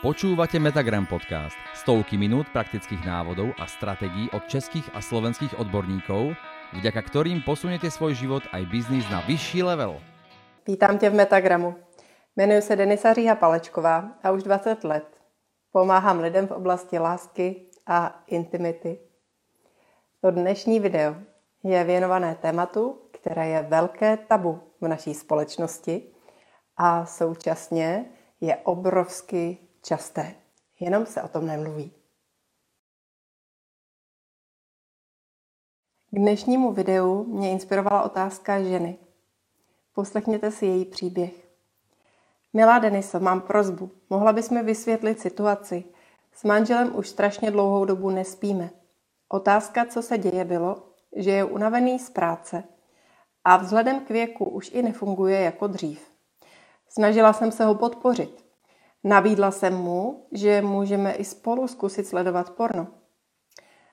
Počúvate Metagram podcast. Stovky minút praktických návodov a stratégií od českých a slovenských odborníkov, vďaka ktorým posunete svoj život aj biznis na vyšší level. Vítám tě v Metagramu. Jmenuji se Denisa Říha Palečková a už 20 let pomáhám lidem v oblasti lásky a intimity. To dnešní video je věnované tématu, které je velké tabu v naší společnosti a současně je obrovsky časté. Jenom se o tom nemluví. K dnešnímu videu mě inspirovala otázka ženy. Poslechněte si její příběh. Milá Deniso, mám prozbu. Mohla bys mi vysvětlit situaci. S manželem už strašně dlouhou dobu nespíme. Otázka, co se děje, bylo, že je unavený z práce a vzhledem k věku už i nefunguje jako dřív. Snažila jsem se ho podpořit. Nabídla jsem mu, že můžeme i spolu zkusit sledovat porno.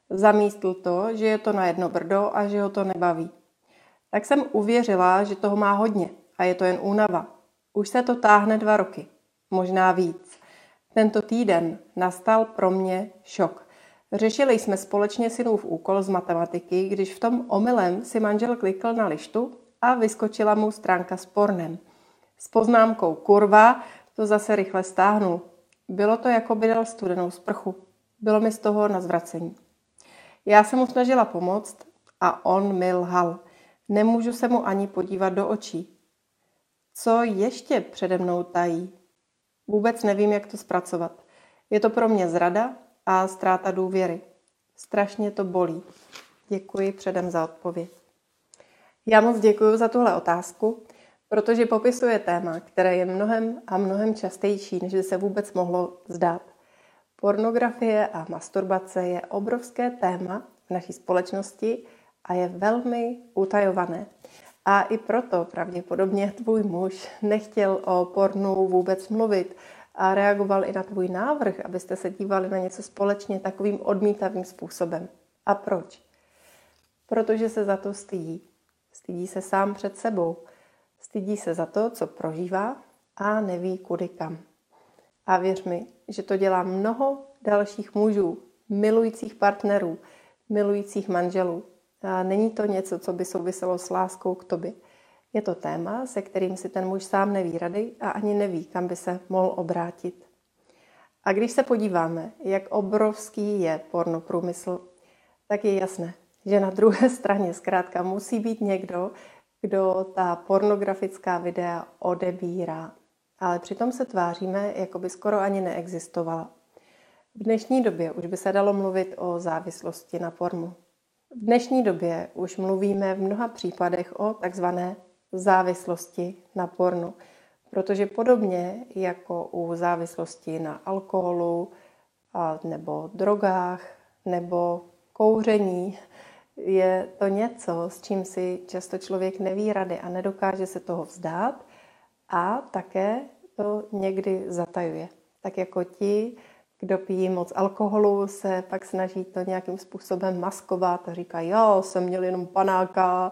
Zamítl to, že je to na jedno brdo a že ho to nebaví. Tak jsem uvěřila, že toho má hodně a je to jen únava. Už se to táhne dva roky, možná víc. Tento týden nastal pro mě šok. Řešili jsme společně synův úkol z matematiky, když v tom omylem si manžel klikl na lištu a vyskočila mu stránka s pornem. S poznámkou kurva to zase rychle stáhnul. Bylo to, jako by dal studenou sprchu. Bylo mi z toho na zvracení. Já se mu snažila pomoct a on mi lhal. Nemůžu se mu ani podívat do očí. Co ještě přede mnou tají? Vůbec nevím, jak to zpracovat. Je to pro mě zrada a ztráta důvěry. Strašně to bolí. Děkuji předem za odpověď. Já moc děkuji za tuhle otázku protože popisuje téma, které je mnohem a mnohem častější, než by se vůbec mohlo zdát. Pornografie a masturbace je obrovské téma v naší společnosti a je velmi utajované. A i proto pravděpodobně tvůj muž nechtěl o pornu vůbec mluvit a reagoval i na tvůj návrh, abyste se dívali na něco společně takovým odmítavým způsobem. A proč? Protože se za to stydí. Stydí se sám před sebou Stydí se za to, co prožívá a neví kudy kam. A věř mi, že to dělá mnoho dalších mužů, milujících partnerů, milujících manželů. A není to něco, co by souviselo s láskou k tobě. Je to téma, se kterým si ten muž sám neví rady a ani neví, kam by se mohl obrátit. A když se podíváme, jak obrovský je pornoprůmysl, tak je jasné, že na druhé straně zkrátka musí být někdo, kdo ta pornografická videa odebírá. Ale přitom se tváříme, jako by skoro ani neexistovala. V dnešní době už by se dalo mluvit o závislosti na pornu. V dnešní době už mluvíme v mnoha případech o takzvané závislosti na pornu, protože podobně jako u závislosti na alkoholu nebo drogách nebo kouření je to něco, s čím si často člověk neví rady a nedokáže se toho vzdát a také to někdy zatajuje. Tak jako ti, kdo pijí moc alkoholu, se pak snaží to nějakým způsobem maskovat a říkají, jo, jsem měl jenom panáka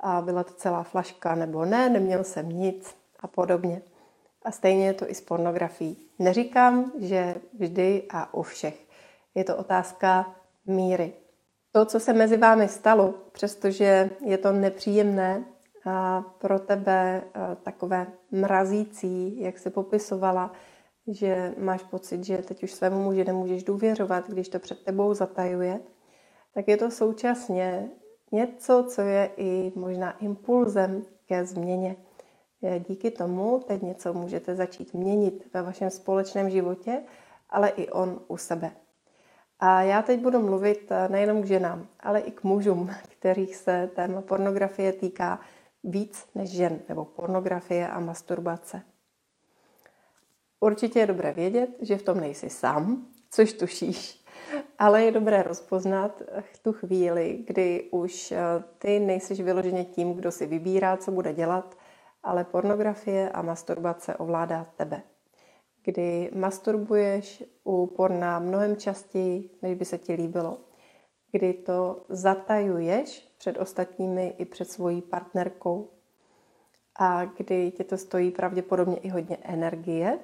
a byla to celá flaška, nebo ne, neměl jsem nic a podobně. A stejně je to i s pornografií. Neříkám, že vždy a u všech. Je to otázka míry to, co se mezi vámi stalo, přestože je to nepříjemné a pro tebe takové mrazící, jak se popisovala, že máš pocit, že teď už svému muži nemůžeš důvěřovat, když to před tebou zatajuje, tak je to současně něco, co je i možná impulzem ke změně. Díky tomu teď něco můžete začít měnit ve vašem společném životě, ale i on u sebe. A já teď budu mluvit eh, nejenom k ženám, ale i k mužům, kterých se téma pornografie týká víc než žen, nebo pornografie a masturbace. Určitě je dobré vědět, že v tom nejsi sám, což tušíš, ale je dobré rozpoznat v tu chvíli, kdy už eh, ty nejsiš vyloženě tím, kdo si vybírá, co bude dělat, ale pornografie a masturbace ovládá tebe kdy masturbuješ u porna mnohem častěji, než by se ti líbilo, kdy to zatajuješ před ostatními i před svojí partnerkou a kdy tě to stojí pravděpodobně i hodně energie.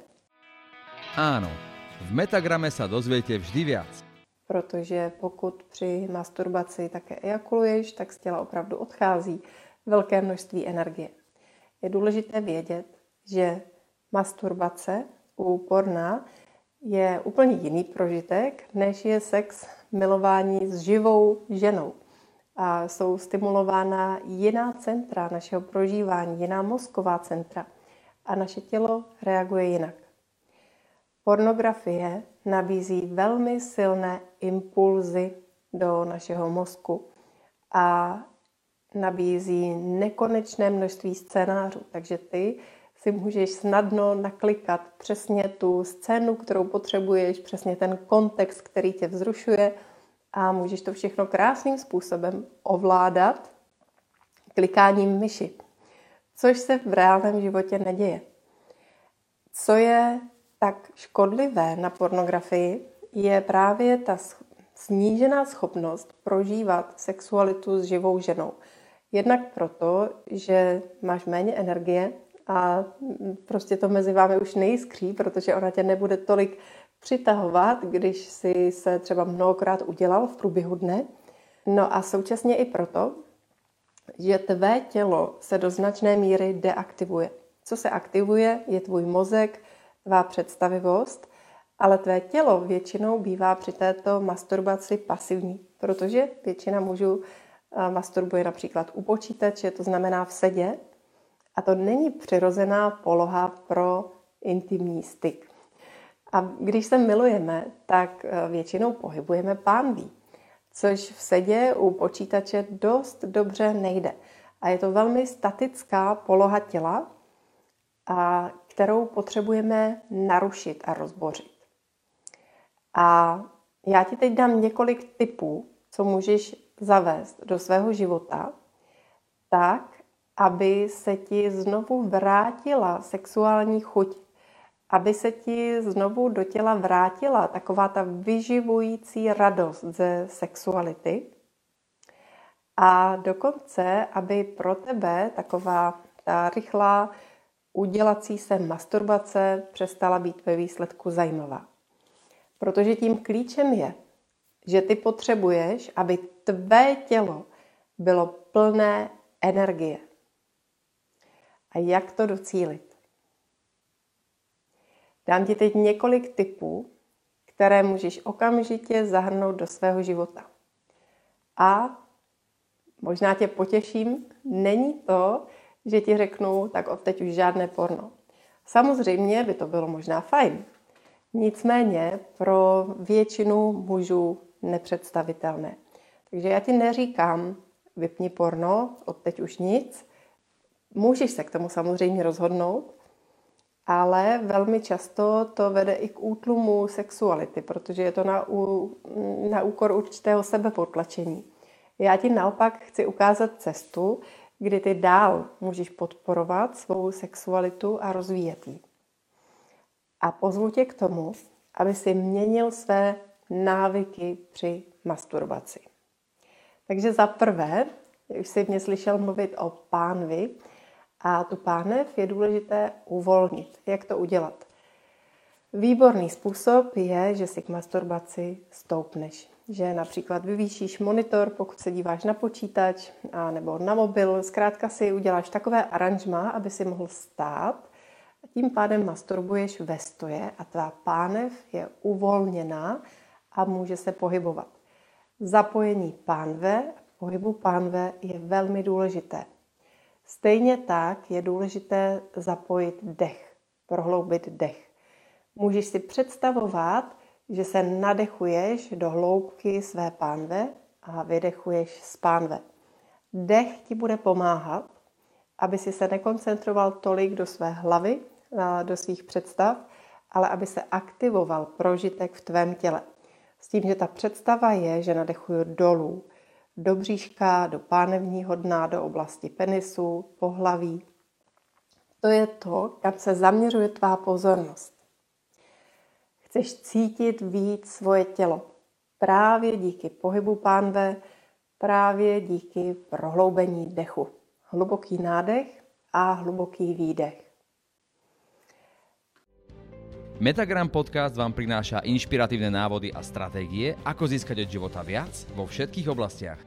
Áno, V Metagrame sa dozviete vždy viac. Protože pokud při masturbaci také ejakuluješ, tak z těla opravdu odchází velké množství energie. Je důležité vědět, že masturbace u porna je úplně jiný prožitek, než je sex milování s živou ženou. A jsou stimulována jiná centra našeho prožívání, jiná mozková centra. A naše tělo reaguje jinak. Pornografie nabízí velmi silné impulzy do našeho mozku a nabízí nekonečné množství scénářů. Takže ty si můžeš snadno naklikat přesně tu scénu, kterou potřebuješ, přesně ten kontext, který tě vzrušuje a můžeš to všechno krásným způsobem ovládat klikáním myši, což se v reálném životě neděje. Co je tak škodlivé na pornografii, je právě ta snížená schopnost prožívat sexualitu s živou ženou. Jednak proto, že máš méně energie a prostě to mezi vámi už nejiskří, protože ona tě nebude tolik přitahovat, když si se třeba mnohokrát udělal v průběhu dne. No a současně i proto, že tvé tělo se do značné míry deaktivuje. Co se aktivuje, je tvůj mozek, tvá představivost, ale tvé tělo většinou bývá při této masturbaci pasivní, protože většina mužů eh, masturbuje například u počítače, to znamená v sedě, a to není přirozená poloha pro intimní styk. A když se milujeme, tak eh, většinou pohybujeme pánví, což v sedě u počítače dost dobře nejde. A je to velmi statická poloha těla, a kterou potřebujeme narušit a rozbořit. A já ti teď dám několik typů, co můžeš zavést do svého života, tak, aby se ti znovu vrátila sexuální chuť, aby se ti znovu do těla vrátila taková ta vyživující radost ze sexuality. A dokonce, aby pro tebe taková ta rychlá udělací se masturbace přestala být ve výsledku zajímavá. Protože tím klíčem je, že ty potřebuješ, aby tvé tělo bylo plné energie. A jak to docílit? Dám ti teď několik typů, které můžeš okamžitě zahrnout do svého života. A možná tě potěším, není to, že ti řeknu, tak od teď už žádné porno. Samozřejmě by to bylo možná fajn. Nicméně pro většinu mužů nepředstavitelné. Takže já ti neříkám, vypni porno, od teď už nic. Můžeš se k tomu samozřejmě rozhodnout, ale velmi často to vede i k útlumu sexuality, protože je to na, ú, na úkor určitého sebepotlačení. Já ti naopak chci ukázat cestu, kdy ty dál můžeš podporovat svou sexualitu a rozvíjet ji. A pozvu tě k tomu, aby si měnil své návyky při masturbaci. Takže za prvé, už jsi mě slyšel mluvit o pánvi, a tu pánev je důležité uvolnit. Jak to udělat? Výborný způsob je, že si k masturbaci stoupneš že například vyvýšíš monitor, pokud se díváš na počítač a nebo na mobil, zkrátka si uděláš takové aranžma, aby si mohl stát a tím pádem masturbuješ ve stoje a tvá pánev je uvolněná a může se pohybovat. Zapojení pánve, pohybu pánve je velmi důležité. Stejně tak je důležité zapojit dech, prohloubit dech. Můžeš si představovat, že se nadechuješ do hloubky své pánve a vydechuješ z pánve. Dech ti bude pomáhat, aby si se nekoncentroval tolik do své hlavy, do svých představ, ale aby se aktivoval prožitek v tvém těle. S tím, že ta představa je, že nadechuju dolů, do bříška, do pánevního dna, do oblasti penisu, pohlaví. To je to, kam se zaměřuje tvá pozornost. Chceš cítit víc svoje tělo. Právě díky pohybu pánve, právě díky prohloubení dechu. Hluboký nádech a hluboký výdech. Metagram podcast vám prináša inšpiratívne návody a stratégie, ako získať od života viac vo všetkých oblastiach.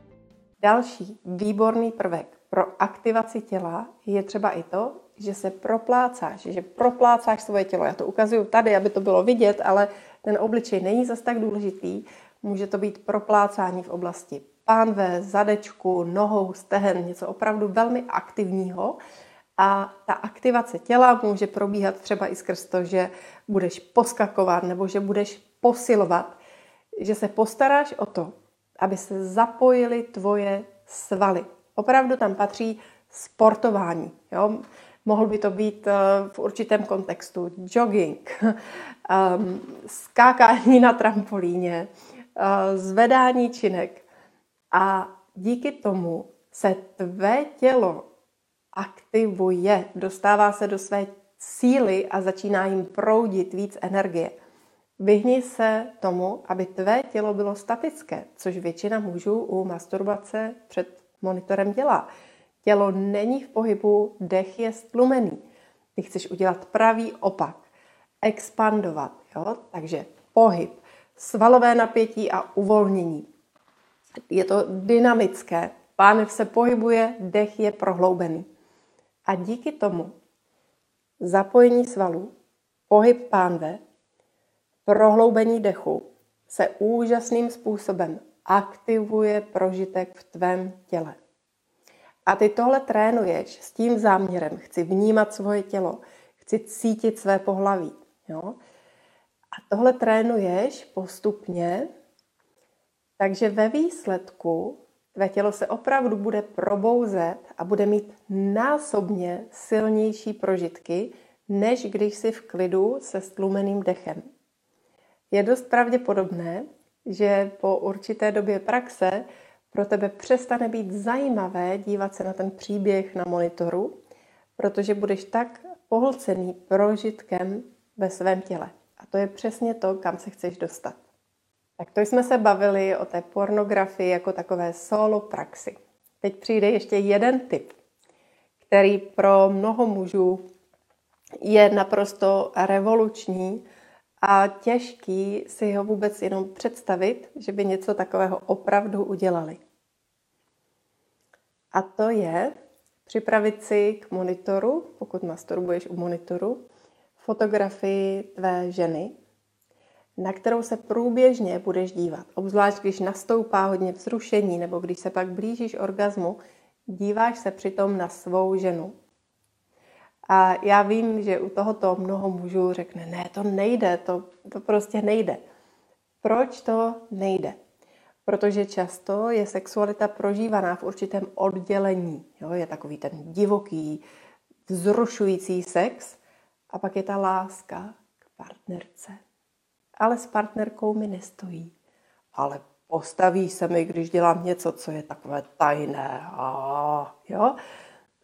Další výborný prvek pro aktivaci těla je třeba i to, že se proplácáš, že proplácáš svoje tělo. Já to ukazuju tady, aby to bylo vidět, ale ten obličej není zas tak důležitý. Může to být proplácání v oblasti pánve, zadečku, nohou, stehen, něco opravdu velmi aktivního. A ta aktivace těla může probíhat třeba i skrz to, že budeš poskakovat nebo že budeš posilovat, že se postaráš o to, aby se zapojily tvoje svaly. Opravdu tam patří sportování. Jo? Mohl by to být eh, v určitém kontextu jogging, ehm, skákání na trampolíně, eh, zvedání činek. A díky tomu se tvé tělo aktivuje, dostává se do své síly a začíná jim proudit víc energie. Vyhni se tomu, aby tvé tělo bylo statické, což většina mužů u masturbace před monitorem dělá. Tělo není v pohybu, dech je stlumený. Ty chceš udělat pravý opak, expandovat, jo? takže pohyb, svalové napětí a uvolnění. Je to dynamické, pánev se pohybuje, dech je prohloubený. A díky tomu zapojení svalů, pohyb pánve, prohloubení dechu se úžasným způsobem aktivuje prožitek v tvém těle. A ty tohle trénuješ s tím záměrem. Chci vnímat svoje tělo, chci cítit své pohlaví. Jo? A tohle trénuješ postupně, takže ve výsledku tvé tělo se opravdu bude probouzet a bude mít násobně silnější prožitky, než když si v klidu se stlumeným dechem. Je dost pravděpodobné, že po určité době praxe pro tebe přestane být zajímavé dívat se na ten příběh na monitoru, protože budeš tak pohlcený prožitkem ve svém těle. A to je přesně to, kam se chceš dostat. Tak to jsme se bavili o té pornografii jako takové solo praxi. Teď přijde ještě jeden tip, který pro mnoho mužů je naprosto revoluční a těžký si ho vůbec jenom představit, že by něco takového opravdu udělali. A to je připravit si k monitoru, pokud masturbuješ u monitoru, fotografii tvé ženy, na kterou se průběžně budeš dívat. Obzvlášť, když nastoupá hodně vzrušení nebo když se pak blížíš orgazmu, díváš se přitom na svou ženu. A já vím, že u tohoto mnoho mužů řekne, ne, to nejde, to, to prostě nejde. Proč to nejde? Protože často je sexualita prožívaná v určitém oddělení. Jo? Je takový ten divoký, vzrušující sex a pak je ta láska k partnerce. Ale s partnerkou mi nestojí. Ale postaví se mi, když dělám něco, co je takové tajné. A, jo?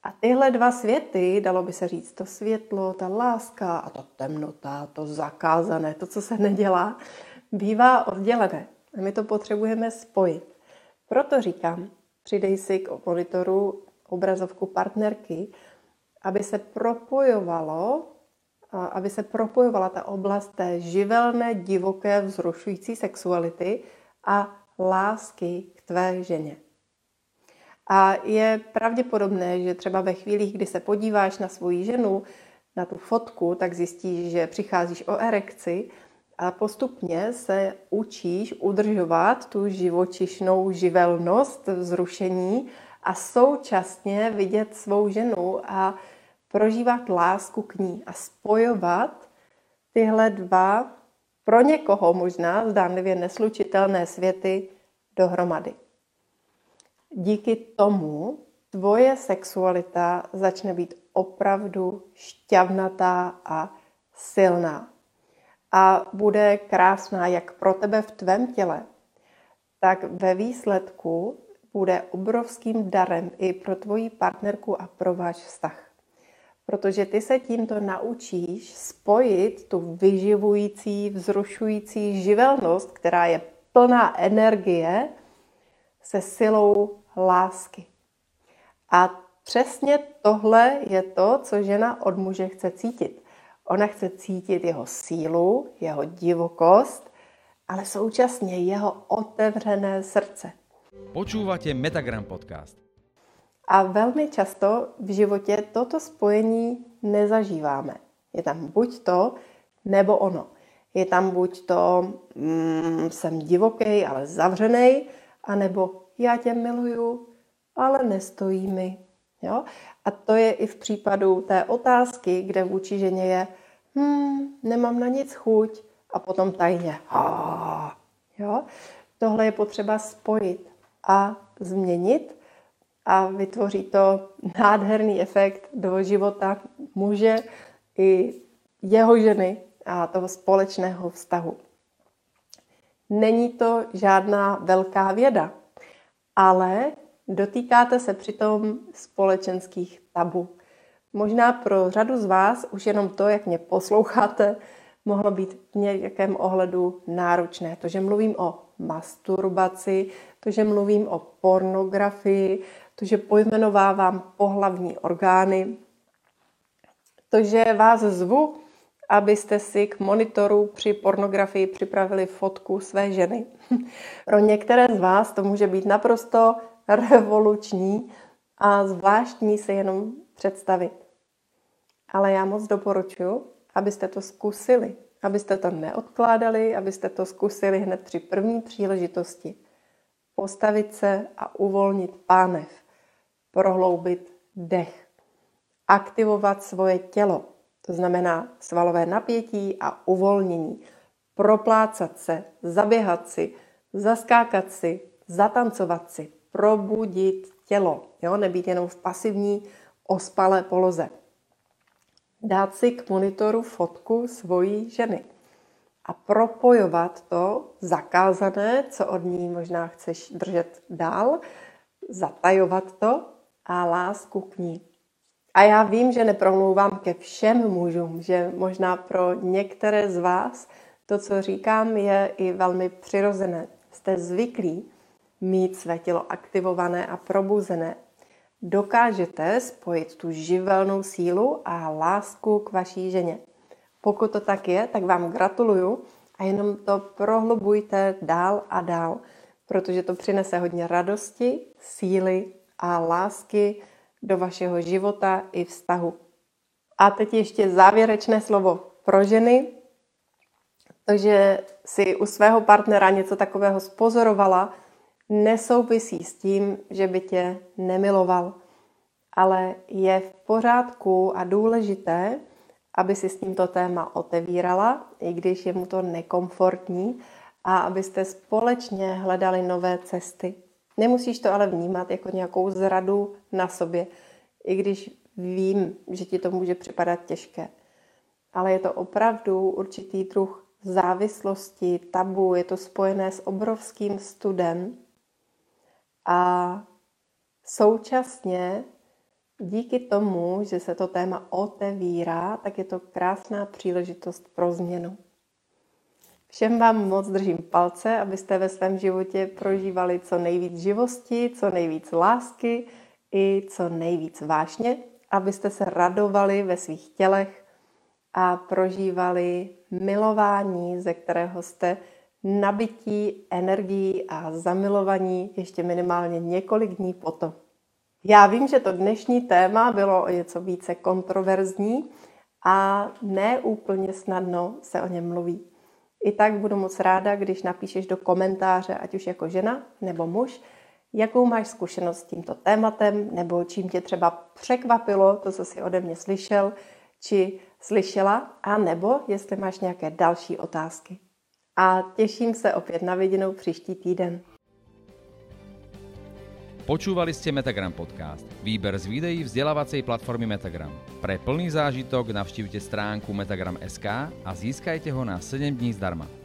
A tyhle dva světy, dalo by se říct, to světlo, ta láska a ta temnota, to zakázané, to, co se nedělá, bývá oddělené. A my to potřebujeme spojit. Proto říkám, přidej si k monitoru obrazovku partnerky, aby se propojovalo, aby se propojovala ta oblast té živelné, divoké, vzrušující sexuality a lásky k tvé ženě. A je pravděpodobné, že třeba ve chvílích, kdy se podíváš na svoji ženu, na tu fotku, tak zjistíš, že přicházíš o erekci a postupně se učíš udržovat tu živočišnou živelnost, vzrušení a současně vidět svou ženu a prožívat lásku k ní a spojovat tyhle dva pro někoho možná zdánlivě neslučitelné světy dohromady díky tomu tvoje sexualita začne být opravdu šťavnatá a silná. A bude krásná jak pro tebe v tvém těle, tak ve výsledku bude obrovským darem i pro tvoji partnerku a pro váš vztah. Protože ty se tímto naučíš spojit tu vyživující, vzrušující živelnost, která je plná energie, se silou lásky. A přesně tohle je to, co žena od muže chce cítit. Ona chce cítit jeho sílu, jeho divokost, ale současně jeho otevřené srdce. Počúvate Metagram podcast. A velmi často v životě toto spojení nezažíváme. Je tam buď to, nebo ono. Je tam buď to, mm, jsem divoký, ale zavřený, anebo já tě miluju, ale nestojí mi. Jo? A to je i v případu té otázky, kde vůči ženě je, hmm, nemám na nic chuť, a potom tajně, jo? Tohle je potřeba spojit a změnit a vytvoří to nádherný efekt do života muže i jeho ženy a toho společného vztahu. Není to žádná velká věda, ale dotýkáte se přitom společenských tabu. Možná pro řadu z vás už jenom to, jak mě posloucháte, mohlo být v nějakém ohledu náročné. To, že mluvím o masturbaci, to, že mluvím o pornografii, to, že pojmenovávám pohlavní orgány, to, že vás zvu, abyste si k monitoru při pornografii připravili fotku své ženy. Pro některé z vás to může být naprosto revoluční a zvláštní se jenom představit. Ale já moc doporučuji, abyste to zkusili, abyste to neodkládali, abyste to zkusili hned při první příležitosti. Postavit se a uvolnit pánev, prohloubit dech, aktivovat svoje tělo, to znamená svalové napětí a uvolnění, proplácat se, zaběhat si, zaskákat si, zatancovat si, probudit tělo, jo? nebýt jenom v pasivní ospalé poloze dát si k monitoru fotku svojí ženy a propojovat to zakázané, co od ní možná chceš držet dál, zatajovat to a lásku k ní. A já vím, že nepromlouvám ke všem mužům, že možná pro některé z vás to, co říkám, je i velmi přirozené. Jste zvyklí mít své tělo aktivované a probuzené dokážete spojit tu živelnou sílu a lásku k vaší ženě. Pokud to tak je, tak vám gratuluju a jenom to prohlubujte dál a dál, protože to přinese hodně radosti, síly a lásky do vašeho života i vztahu. A teď ještě závěrečné slovo pro ženy. Takže si u svého partnera něco takového spozorovala, nesouvisí s tím, že by tě nemiloval, ale je v pořádku a důležité, aby si s tímto téma otevírala, i když je mu to nekomfortní, a abyste společně hledali nové cesty. Nemusíš to ale vnímat jako nějakou zradu na sobě, i když vím, že ti to může připadat těžké. Ale je to opravdu určitý druh závislosti, tabu, je to spojené s obrovským studem, a současně díky tomu, že se to téma otevírá, tak je to krásná příležitost pro změnu. Všem vám moc držím palce, abyste ve svém životě prožívali co nejvíc živosti, co nejvíc lásky i co nejvíc vášně, abyste se radovali ve svých tělech a prožívali milování, ze kterého jste nabití energií a zamilovaní ještě minimálně několik dní potom. Já vím, že to dnešní téma bylo o něco více kontroverzní a ne úplně snadno se o něm mluví. I tak budu moc ráda, když napíšeš do komentáře, ať už jako žena nebo muž, jakou máš zkušenost s tímto tématem, nebo čím tě třeba překvapilo to, co jsi ode mě slyšel, či slyšela, a nebo jestli máš nějaké další otázky a těším se opět na viděnou příští týden. Počúvali ste Metagram podcast, výber z videí vzdelávacej platformy Metagram. Pre plný zážitok navštívte stránku metagram.sk a získajte ho na 7 dní zdarma.